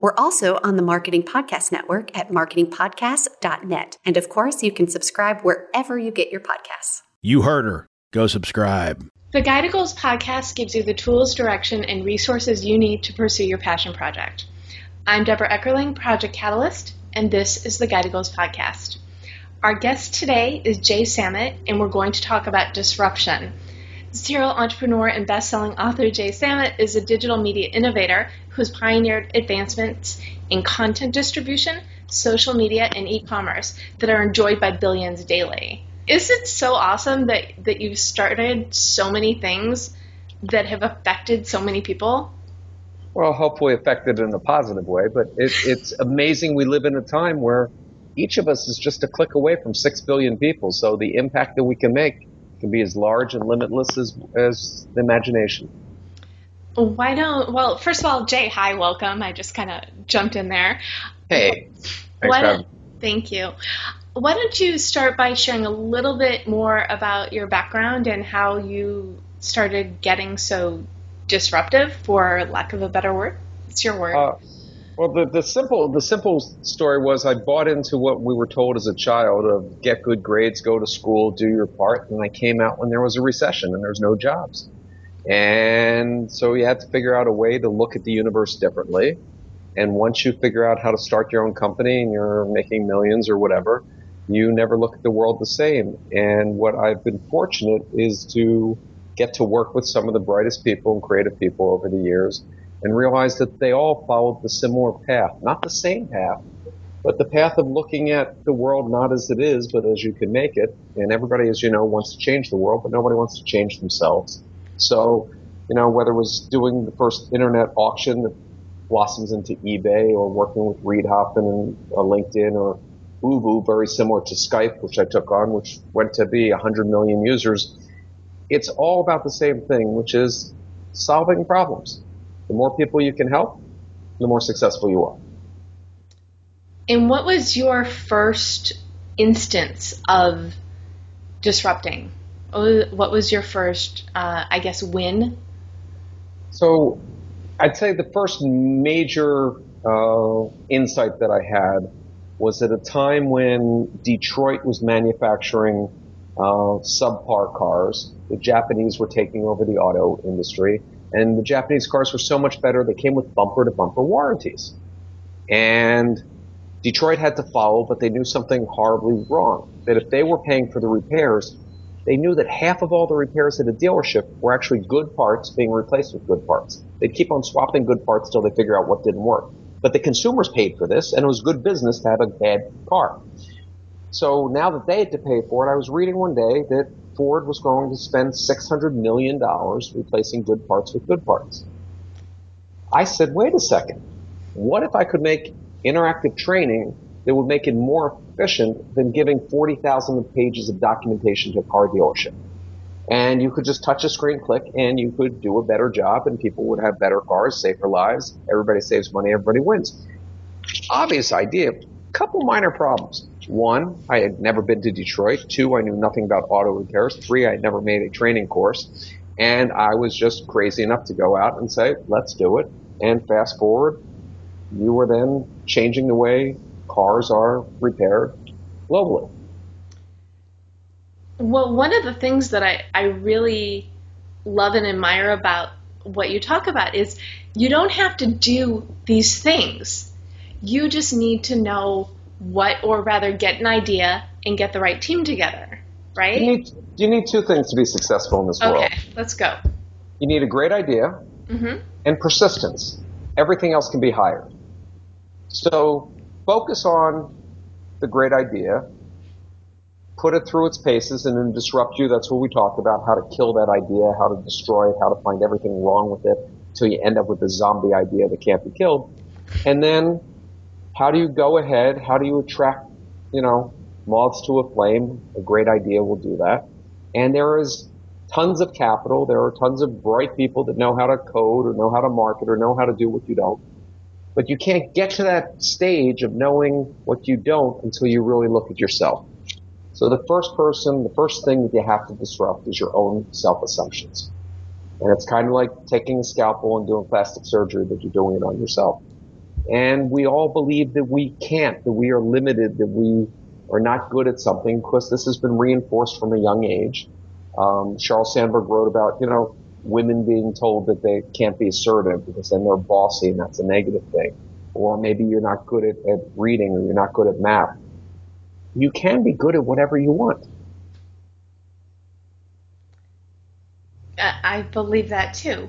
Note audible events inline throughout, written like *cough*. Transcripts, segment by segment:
We're also on the Marketing Podcast Network at marketingpodcast.net. And of course, you can subscribe wherever you get your podcasts. You heard her. Go subscribe. The Guided Goals podcast gives you the tools, direction, and resources you need to pursue your passion project. I'm Debra Eckerling, Project Catalyst, and this is the Guided Goals podcast. Our guest today is Jay Samit, and we're going to talk about disruption. Serial entrepreneur and best-selling author Jay Samit is a digital media innovator who has pioneered advancements in content distribution, social media, and e-commerce that are enjoyed by billions daily. Is it so awesome that, that you've started so many things that have affected so many people? Well, hopefully affected in a positive way, but it, it's amazing we live in a time where each of us is just a click away from six billion people. So the impact that we can make can be as large and limitless as, as the imagination. Why don't, well, first of all, Jay, hi, welcome. I just kind of jumped in there. Hey, thanks Why Thank you. Why don't you start by sharing a little bit more about your background and how you started getting so disruptive, for lack of a better word? It's your word. Uh, well, the, the simple the simple story was I bought into what we were told as a child of get good grades, go to school, do your part, and I came out when there was a recession and there's no jobs, and so you had to figure out a way to look at the universe differently. And once you figure out how to start your own company and you're making millions or whatever, you never look at the world the same. And what I've been fortunate is to get to work with some of the brightest people and creative people over the years and realized that they all followed the similar path, not the same path, but the path of looking at the world not as it is, but as you can make it. And everybody, as you know, wants to change the world, but nobody wants to change themselves. So, you know, whether it was doing the first internet auction that blossoms into eBay or working with Reid Hoffman and uh, LinkedIn or ooVoo, very similar to Skype, which I took on, which went to be 100 million users. It's all about the same thing, which is solving problems. The more people you can help, the more successful you are. And what was your first instance of disrupting? What was your first, uh, I guess, win? So I'd say the first major uh, insight that I had was at a time when Detroit was manufacturing uh, subpar cars. The Japanese were taking over the auto industry. And the Japanese cars were so much better, they came with bumper to bumper warranties. And Detroit had to follow, but they knew something horribly wrong. That if they were paying for the repairs, they knew that half of all the repairs at a dealership were actually good parts being replaced with good parts. They'd keep on swapping good parts till they figure out what didn't work. But the consumers paid for this, and it was good business to have a bad car. So now that they had to pay for it, I was reading one day that Ford was going to spend $600 million replacing good parts with good parts. I said, wait a second. What if I could make interactive training that would make it more efficient than giving 40,000 pages of documentation to a car dealership? And you could just touch a screen, click, and you could do a better job, and people would have better cars, safer lives. Everybody saves money, everybody wins. Obvious idea. Couple minor problems. One, I had never been to Detroit. Two, I knew nothing about auto repairs. Three, I had never made a training course. And I was just crazy enough to go out and say, let's do it. And fast forward, you were then changing the way cars are repaired globally. Well, one of the things that I, I really love and admire about what you talk about is you don't have to do these things. You just need to know what, or rather, get an idea and get the right team together, right? You need, you need two things to be successful in this okay, world. Okay, let's go. You need a great idea mm-hmm. and persistence. Everything else can be hired. So focus on the great idea, put it through its paces, and then disrupt you. That's what we talked about: how to kill that idea, how to destroy it, how to find everything wrong with it, until you end up with a zombie idea that can't be killed. And then how do you go ahead? How do you attract, you know, moths to a flame? A great idea will do that. And there is tons of capital. There are tons of bright people that know how to code or know how to market or know how to do what you don't. But you can't get to that stage of knowing what you don't until you really look at yourself. So the first person, the first thing that you have to disrupt is your own self-assumptions. And it's kind of like taking a scalpel and doing plastic surgery, but you're doing it on yourself. And we all believe that we can't, that we are limited, that we are not good at something because this has been reinforced from a young age. Um, Sheryl Sandberg wrote about, you know, women being told that they can't be assertive because then they're bossy and that's a negative thing. Or maybe you're not good at, at reading or you're not good at math. You can be good at whatever you want. I believe that too.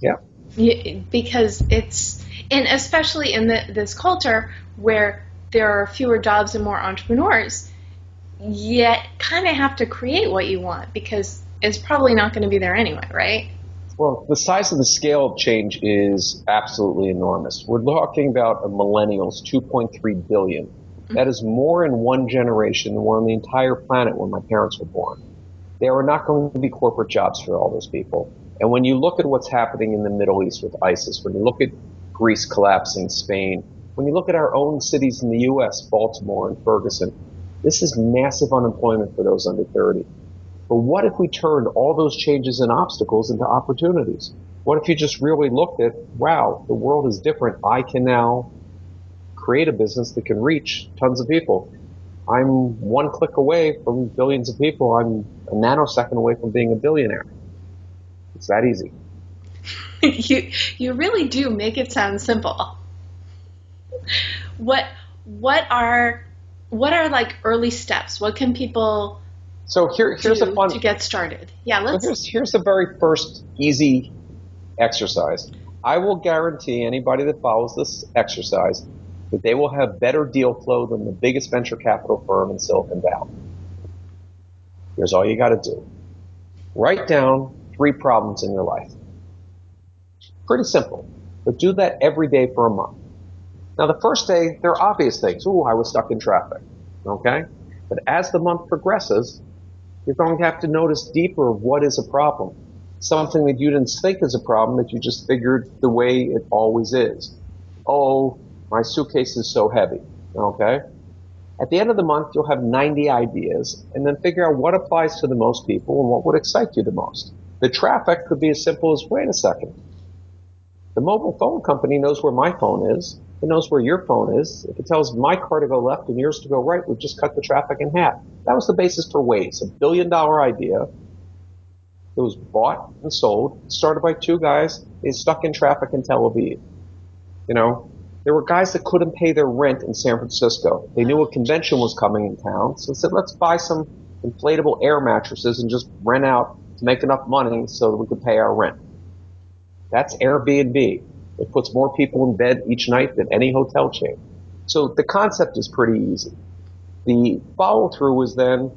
Yeah. yeah because it's, and especially in the, this culture where there are fewer jobs and more entrepreneurs, yet kind of have to create what you want because it's probably not going to be there anyway, right? Well, the size of the scale of change is absolutely enormous. We're talking about millennials, 2.3 billion. Mm-hmm. That is more in one generation than were on the entire planet when my parents were born. There are not going to be corporate jobs for all those people. And when you look at what's happening in the Middle East with ISIS, when you look at Greece collapsing, Spain, when you look at our own cities in the U.S., Baltimore and Ferguson, this is massive unemployment for those under 30. But what if we turned all those changes and obstacles into opportunities? What if you just really looked at, wow, the world is different. I can now create a business that can reach tons of people. I'm one click away from billions of people. I'm a nanosecond away from being a billionaire. It's that easy. *laughs* you you really do make it sound simple. What what are what are like early steps? What can people so here, here's a fun to get started. Yeah, let's. here's here's the very first easy exercise. I will guarantee anybody that follows this exercise that they will have better deal flow than the biggest venture capital firm in Silicon Valley. Here's all you got to do. Write down three problems in your life. Pretty simple, but do that every day for a month. Now the first day, there are obvious things. Ooh, I was stuck in traffic. Okay? But as the month progresses, you're going to have to notice deeper what is a problem. Something that you didn't think is a problem that you just figured the way it always is. Oh, my suitcase is so heavy. Okay? At the end of the month, you'll have 90 ideas and then figure out what applies to the most people and what would excite you the most. The traffic could be as simple as, wait a second. The mobile phone company knows where my phone is. It knows where your phone is. If it tells my car to go left and yours to go right, we've just cut the traffic in half. That was the basis for Waze, a billion dollar idea. It was bought and sold, started by two guys. They stuck in traffic in Tel Aviv. You know, there were guys that couldn't pay their rent in San Francisco. They knew a convention was coming in town, so they said, let's buy some inflatable air mattresses and just rent out to make enough money so that we could pay our rent. That's Airbnb. It puts more people in bed each night than any hotel chain. So the concept is pretty easy. The follow through is then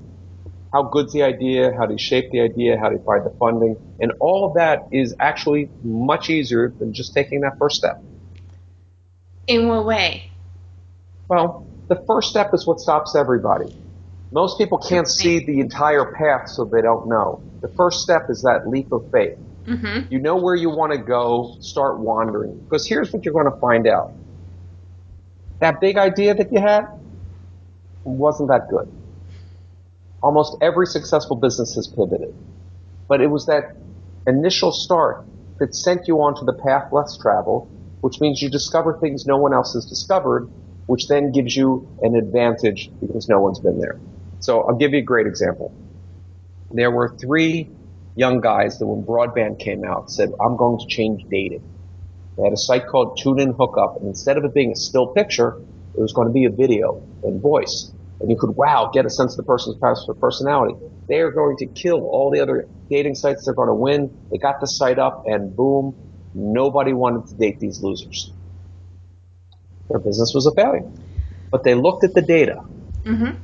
how good's the idea? How do you shape the idea? How do you find the funding? And all of that is actually much easier than just taking that first step. In what way? Well, the first step is what stops everybody. Most people can't see the entire path, so they don't know. The first step is that leap of faith. Mm-hmm. You know where you want to go, start wandering. Because here's what you're going to find out. That big idea that you had wasn't that good. Almost every successful business has pivoted. But it was that initial start that sent you onto the path less traveled, which means you discover things no one else has discovered, which then gives you an advantage because no one's been there. So I'll give you a great example. There were three young guys that when broadband came out said, I'm going to change dating. They had a site called TuneIn Hookup, and instead of it being a still picture, it was going to be a video and voice. And you could, wow, get a sense of the person's personality. They are going to kill all the other dating sites. They're going to win. They got the site up, and boom, nobody wanted to date these losers. Their business was a failure. But they looked at the data. Mm-hmm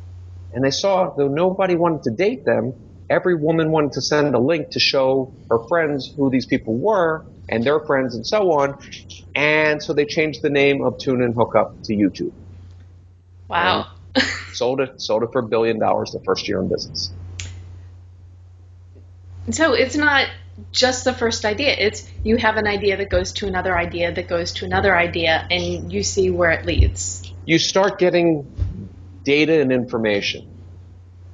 and they saw though nobody wanted to date them, every woman wanted to send a link to show her friends who these people were, and their friends and so on. And so they changed the name of Tune and Hookup to YouTube. Wow. sold it, sold it for a billion dollars the first year in business. So it's not just the first idea. It's you have an idea that goes to another idea that goes to another idea, and you see where it leads. You start getting data and information.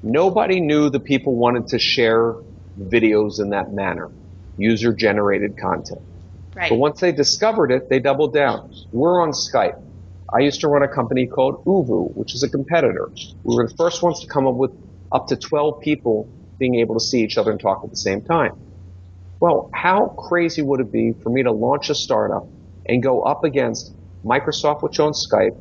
Nobody knew the people wanted to share videos in that manner, user generated content. Right. But once they discovered it, they doubled down. We're on Skype. I used to run a company called ooVoo, which is a competitor. We were the first ones to come up with up to 12 people being able to see each other and talk at the same time. Well, how crazy would it be for me to launch a startup and go up against Microsoft, which owns Skype,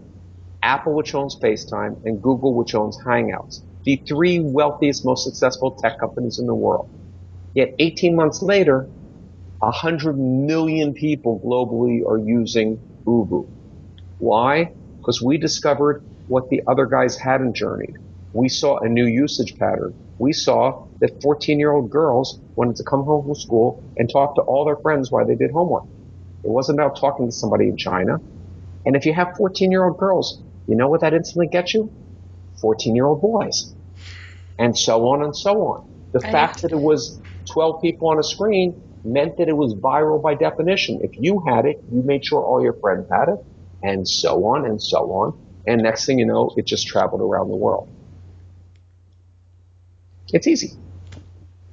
Apple, which owns FaceTime, and Google, which owns Hangouts, the three wealthiest, most successful tech companies in the world. Yet 18 months later, 100 million people globally are using ooVoo. Why? Because we discovered what the other guys hadn't journeyed. We saw a new usage pattern. We saw that 14 year old girls wanted to come home from school and talk to all their friends while they did homework. It wasn't about talking to somebody in China. And if you have 14 year old girls, you know what that instantly gets you? 14 year old boys. And so on and so on. The fact that it was 12 people on a screen meant that it was viral by definition. If you had it, you made sure all your friends had it, and so on and so on. And next thing you know, it just traveled around the world. It's easy.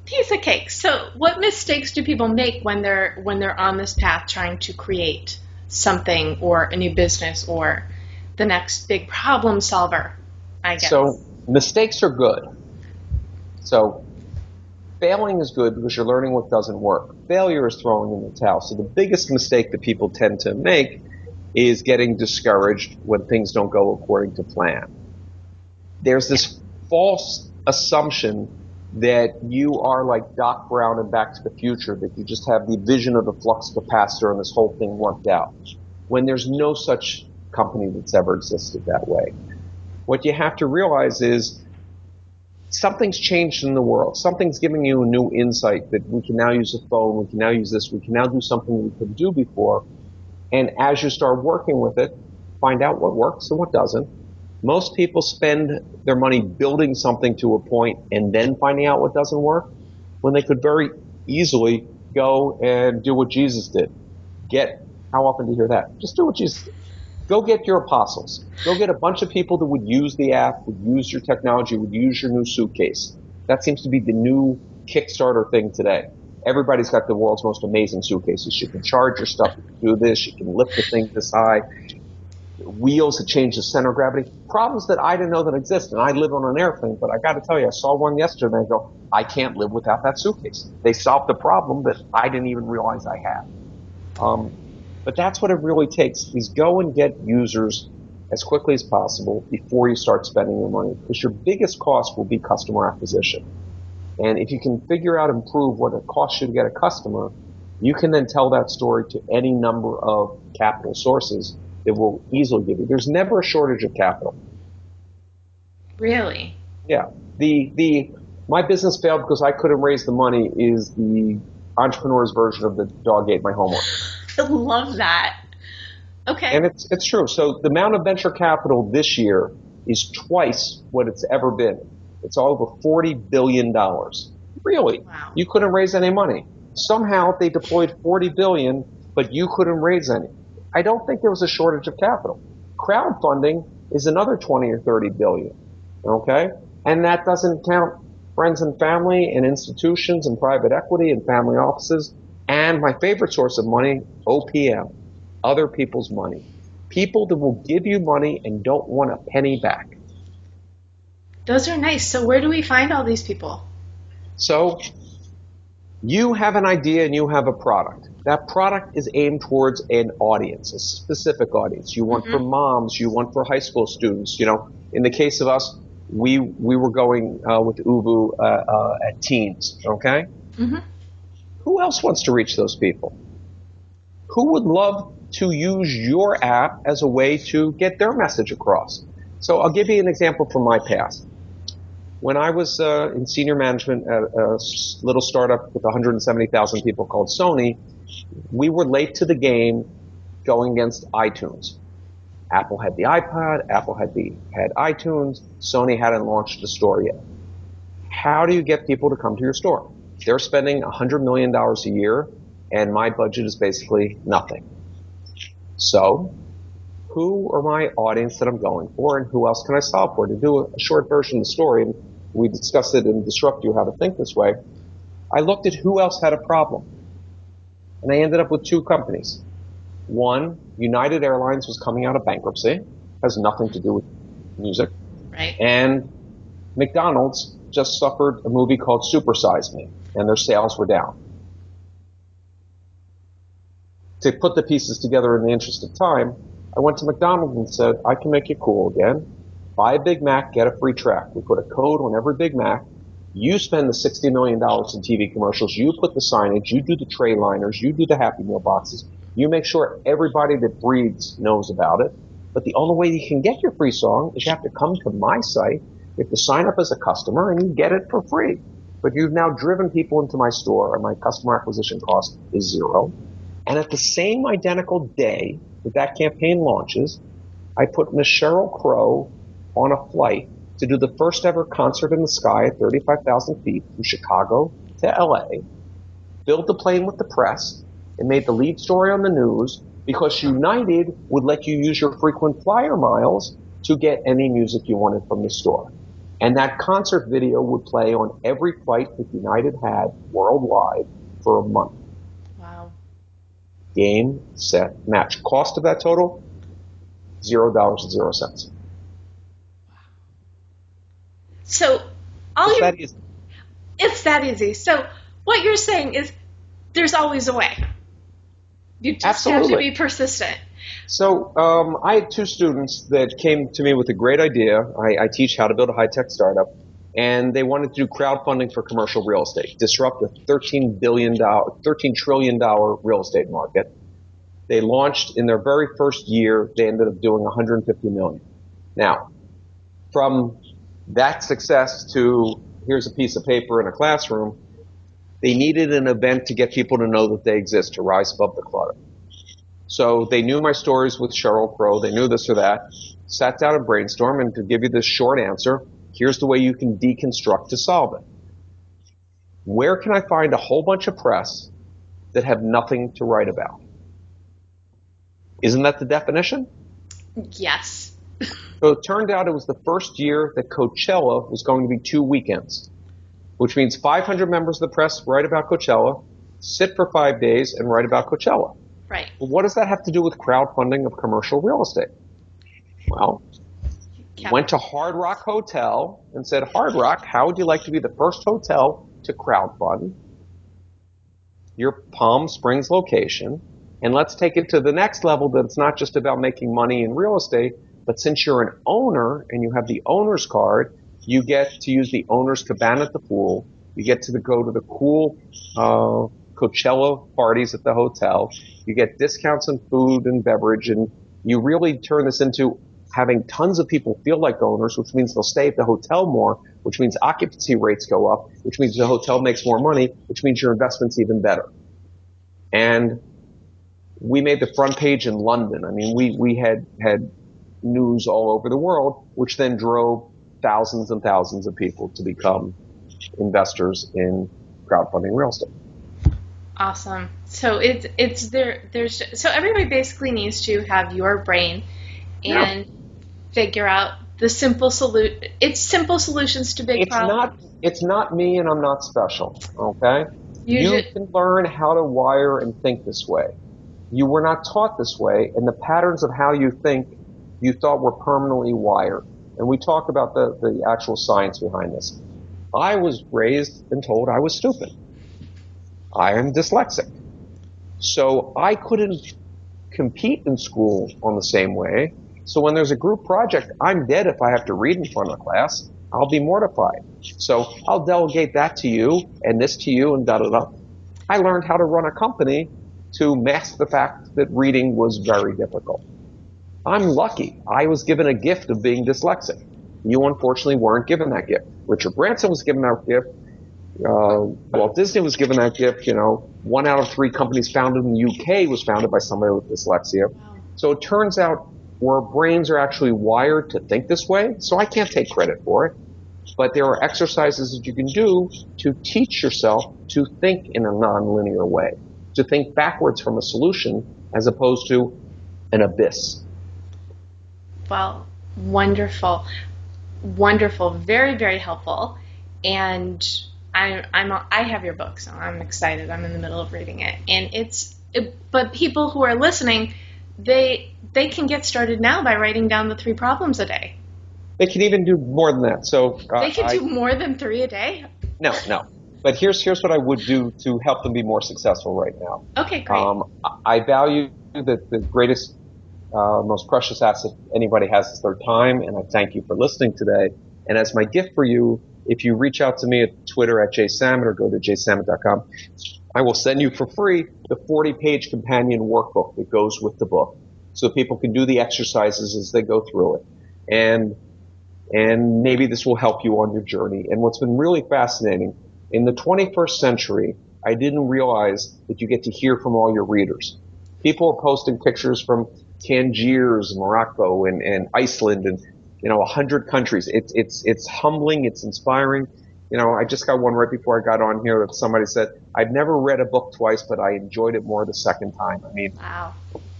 Piece of cake. So, what mistakes do people make when they're when they're on this path trying to create something or a new business or the next big problem solver? I guess. So, mistakes are good. So, failing is good because you're learning what doesn't work. Failure is throwing in the towel. So, the biggest mistake that people tend to make is getting discouraged when things don't go according to plan. There's this false assumption that you are like Doc Brown in Back to the Future, that you just have the vision of the flux capacitor and this whole thing worked out. When there's no such company that's ever existed that way. What you have to realize is something's changed in the world. Something's giving you a new insight that we can now use a phone, we can now use this, we can now do something we couldn't do before. And as you start working with it, find out what works and what doesn't. Most people spend their money building something to a point and then finding out what doesn't work when they could very easily go and do what Jesus did. Get, how often do you hear that? Just do what Jesus did. Go get your apostles. Go get a bunch of people that would use the app, would use your technology, would use your new suitcase. That seems to be the new Kickstarter thing today. Everybody's got the world's most amazing suitcases. You can charge your stuff, you can do this, you can lift the thing this high. Wheels that change the center of gravity. Problems that I didn't know that exist. And I live on an airplane, but I got to tell you, I saw one yesterday and I go, I can't live without that suitcase. They solved the problem that I didn't even realize I had. Um, but that's what it really takes is go and get users as quickly as possible before you start spending your money because your biggest cost will be customer acquisition. And if you can figure out and prove what it costs you to get a customer, you can then tell that story to any number of capital sources that will easily give you. There's never a shortage of capital. Really? Yeah. The the my business failed because I couldn't raise the money is the entrepreneur's version of the dog ate my homework. I *laughs* love that. Okay. And it's it's true. So the amount of venture capital this year is twice what it's ever been. It's all over forty billion dollars. Really? Wow. You couldn't raise any money. Somehow they deployed forty billion, but you couldn't raise any. I don't think there was a shortage of capital. Crowdfunding is another twenty or thirty billion. Okay? And that doesn't count friends and family and institutions and private equity and family offices. And my favorite source of money, OPM, other people's money. People that will give you money and don't want a penny back. Those are nice. So where do we find all these people? So you have an idea and you have a product. That product is aimed towards an audience, a specific audience. You want for moms, you want for high school students. You know, in the case of us, we we were going uh, with ooVoo uh, uh, at teens. Okay. Who else wants to reach those people? Who would love to use your app as a way to get their message across? So I'll give you an example from my past. When I was uh, in senior management at a little startup with 170,000 people called Sony, we were late to the game going against iTunes. Apple had the iPod, Apple had the had iTunes, Sony hadn't launched the store yet. How do you get people to come to your store? They're spending $100 million a year, and my budget is basically nothing. So, who are my audience that I'm going for, and who else can I solve for? To do a short version of the story, and we discussed it in Disrupt You How to Think This Way, I looked at who else had a problem. And I ended up with two companies. One, United Airlines was coming out of bankruptcy, has nothing to do with music. Right. And McDonald's just suffered a movie called Supersize Me, and their sales were down. To put the pieces together in the interest of time, I went to McDonald's and said, I can make you cool again. Buy a Big Mac, get a free track. We put a code on every Big Mac. You spend the $60 million in TV commercials. You put the signage. You do the tray liners. You do the Happy Meal boxes. You make sure everybody that breathes knows about it. But the only way you can get your free song is you have to come to my site. You to sign up as a customer and you get it for free. But you've now driven people into my store and my customer acquisition cost is zero. And at the same identical day that that campaign launches, I put Miss Sheryl Crow on a flight to do the first ever concert in the sky at 35,000 feet from Chicago to LA, filled the plane with the press, and made the lead story on the news because United would let you use your frequent flyer miles to get any music you wanted from the store. And that concert video would play on every flight that United had worldwide for a month. Wow. Game, set, match. Cost of that total? Zero dollars and zero cents. Wow. So all It's you that easy. it's that easy. So what you're saying is there's always a way. You just have to be persistent. So um, I had two students that came to me with a great idea. I, I teach how to build a high-tech startup, and they wanted to do crowdfunding for commercial real estate, disrupt the 13 billion dollar, 13 trillion dollar real estate market. They launched in their very first year. They ended up doing 150 million. Now, from that success to here's a piece of paper in a classroom, they needed an event to get people to know that they exist, to rise above the clutter. So they knew my stories with Sheryl Crow. They knew this or that. Sat down and brainstormed, and to give you this short answer, here's the way you can deconstruct to solve it. Where can I find a whole bunch of press that have nothing to write about? Isn't that the definition? Yes. So it turned out it was the first year that Coachella was going to be two weekends, which means 500 members of the press write about Coachella, sit for five days, and write about Coachella. Right. Well, what does that have to do with crowdfunding of commercial real estate? Well, went to Hard Rock Hotel and said, Hard Rock, how would you like to be the first hotel to crowdfund your Palm Springs location? And let's take it to the next level that it's not just about making money in real estate, but since you're an owner and you have the owner's card, you get to use the owner's cabana at the pool. You get to the, go to the cool uh, Coachella parties at the hotel. You get discounts on food and beverage, and you really turn this into having tons of people feel like owners, which means they'll stay at the hotel more, which means occupancy rates go up, which means the hotel makes more money, which means your investment's even better. And we made the front page in London. I mean, we, we had, had news all over the world, which then drove thousands and thousands of people to become investors in crowdfunding real estate. Awesome. So it's it's there. There's so everybody basically needs to have your brain and figure out the simple solution. It's simple solutions to big It's problems. not, it's not me and I'm not special. Okay. You You should- can learn how to wire and think this way. You were not taught this way, and the patterns of how you think you thought were permanently wired. And we talk about the, the actual science behind this. I was raised and told I was stupid. I am dyslexic. So I couldn't compete in school on the same way. So when there's a group project, I'm dead if I have to read in front of class. I'll be mortified. So I'll delegate that to you and this to you and da da da. I learned how to run a company to mask the fact that reading was very difficult. I'm lucky. I was given a gift of being dyslexic. You unfortunately weren't given that gift. Richard Branson was given that gift. Uh, Walt Disney was given that gift. You know, one out of three companies founded in the UK was founded by somebody with dyslexia. So it turns out our brains are actually wired to think this way. So I can't take credit for it. But there are exercises that you can do to teach yourself to think in a nonlinear way, to think backwards from a solution as opposed to an abyss. Well, wonderful, wonderful, very, very helpful. And I, I'm, I have your book, so I'm excited. I'm in the middle of reading it, and it's. It, but people who are listening, they they can get started now by writing down the three problems a day. They can even do more than that. So uh, they can I, do more than three a day. No, no. But here's here's what I would do to help them be more successful right now. Okay, great. Um, I value that the greatest, uh, most precious asset anybody has is their time, and I thank you for listening today. And as my gift for you, if you reach out to me at Twitter at jaysamit or go to jaysamit.com, I will send you for free the 40 page companion workbook that goes with the book so people can do the exercises as they go through it. And, and maybe this will help you on your journey. And what's been really fascinating in the 21st century, I didn't realize that you get to hear from all your readers. People are posting pictures from Tangiers, Morocco, and, and Iceland, and you know, a hundred countries. It's it's it's humbling. It's inspiring. You know, I just got one right before I got on here that somebody said, "I've never read a book twice, but I enjoyed it more the second time." I mean, wow.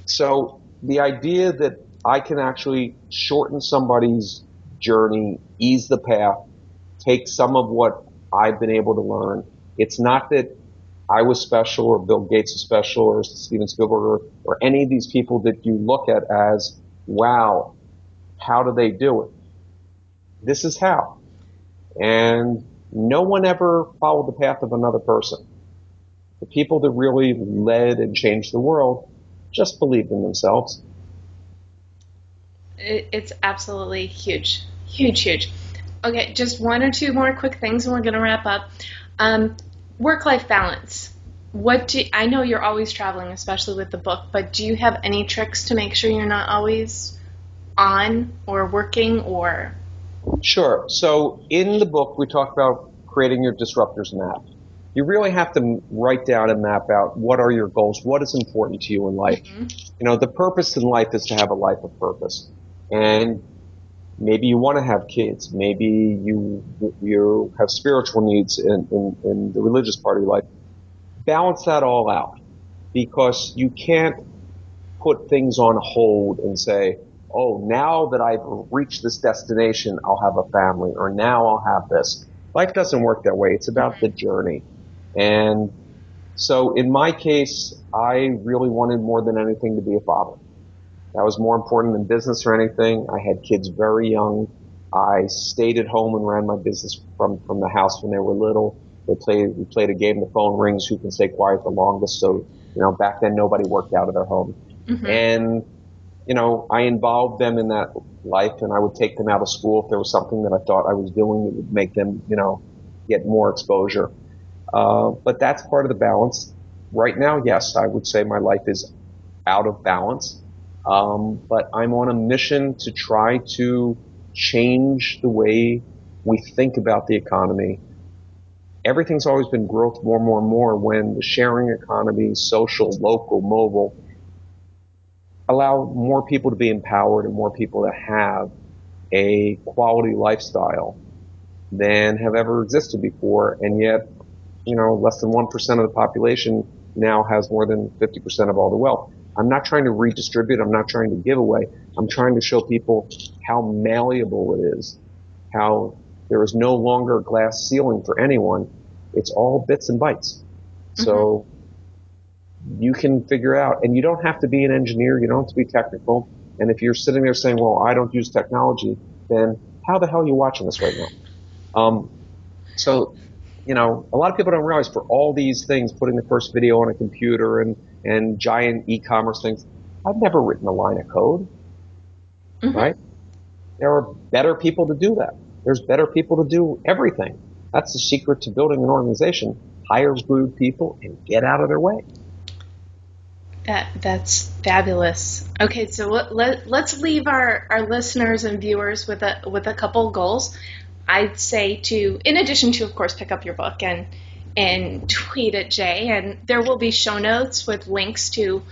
So the idea that I can actually shorten somebody's journey, ease the path, take some of what I've been able to learn. It's not that I was special or Bill Gates is special or Steven Spielberg or, or any of these people that you look at as, wow, how do they do it? This is how. And no one ever followed the path of another person. The people that really led and changed the world just believed in themselves. It's absolutely huge. Huge, huge. Okay, just one or two more quick things and we're going to wrap up. Um, work life balance. What do I know you're always traveling, especially with the book, but do you have any tricks to make sure you're not always on or working or? Sure. So in the book, we talk about creating your disruptors map. You really have to write down and map out what are your goals, what is important to you in life. Mm-hmm. You know, the purpose in life is to have a life of purpose. And maybe you want to have kids, maybe you you have spiritual needs in, in, in the religious part of your life. Balance that all out because you can't put things on hold and say, oh, now that I've reached this destination, I'll have a family, or now I'll have this. Life doesn't work that way. It's about the journey. And so in my case, I really wanted more than anything to be a father. That was more important than business or anything. I had kids very young. I stayed at home and ran my business from, from the house when they were little. They played, we played a game, the phone rings, who can stay quiet the longest. So, you know, back then nobody worked out of their home. Mm-hmm. And you know, I involved them in that life and I would take them out of school if there was something that I thought I was doing that would make them, you know, get more exposure. Uh, but that's part of the balance. Right now, yes, I would say my life is out of balance. Um, but I'm on a mission to try to change the way we think about the economy. Everything's always been growth more, more, more when the sharing economy, social, local, mobile, allow more people to be empowered and more people to have a quality lifestyle than have ever existed before. And yet, you know, less than 1% of the population now has more than 50% of all the wealth. I'm not trying to redistribute. I'm not trying to give away. I'm trying to show people how malleable it is, how there is no longer a glass ceiling for anyone. It's all bits and bytes. Mm-hmm. So you can figure out, and you don't have to be an engineer, you don't have to be technical. And if you're sitting there saying, well, I don't use technology, then how the hell are you watching this right now? Um, so, you know, a lot of people don't realize for all these things, putting the first video on a computer and, and giant e-commerce things, I've never written a line of code, mm-hmm. right? There are better people to do that. There's better people to do everything. That's the secret to building an organization. Hire good people and get out of their way. That that's fabulous. Okay, so let, let, us leave our, our listeners and viewers with a with a couple goals. I'd say to, in addition to, of course, pick up your book and and tweet at Jay, and there will be show notes with links to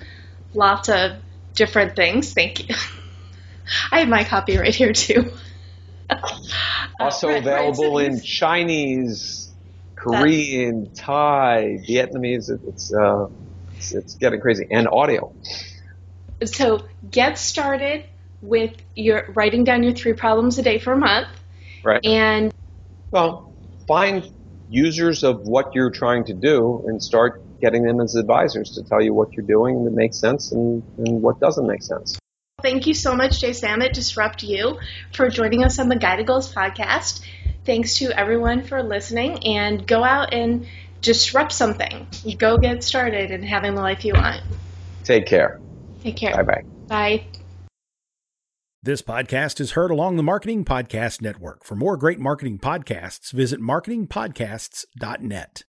lots of different things. Thank you. *laughs* I have my copy right here too. also uh, available right, in Chinese, Korean, Thai, Vietnamese. It's, uh, it's it's getting crazy, and audio. So get started with your writing down your three problems a day for a month. Right. And well, find users of what you're trying to do and start getting them as advisors to tell you what you're doing that makes sense and, and what doesn't make sense. Thank you so much, Jay Samit Disrupt You, for joining us on the Guided Goals podcast. Thanks to everyone for listening, and go out and disrupt something. Go get started and having the life you want. Take care. Take care. Bye bye. Bye. This podcast is heard along the Marketing Podcast Network. For more great marketing podcasts, visit marketingpodcasts.net.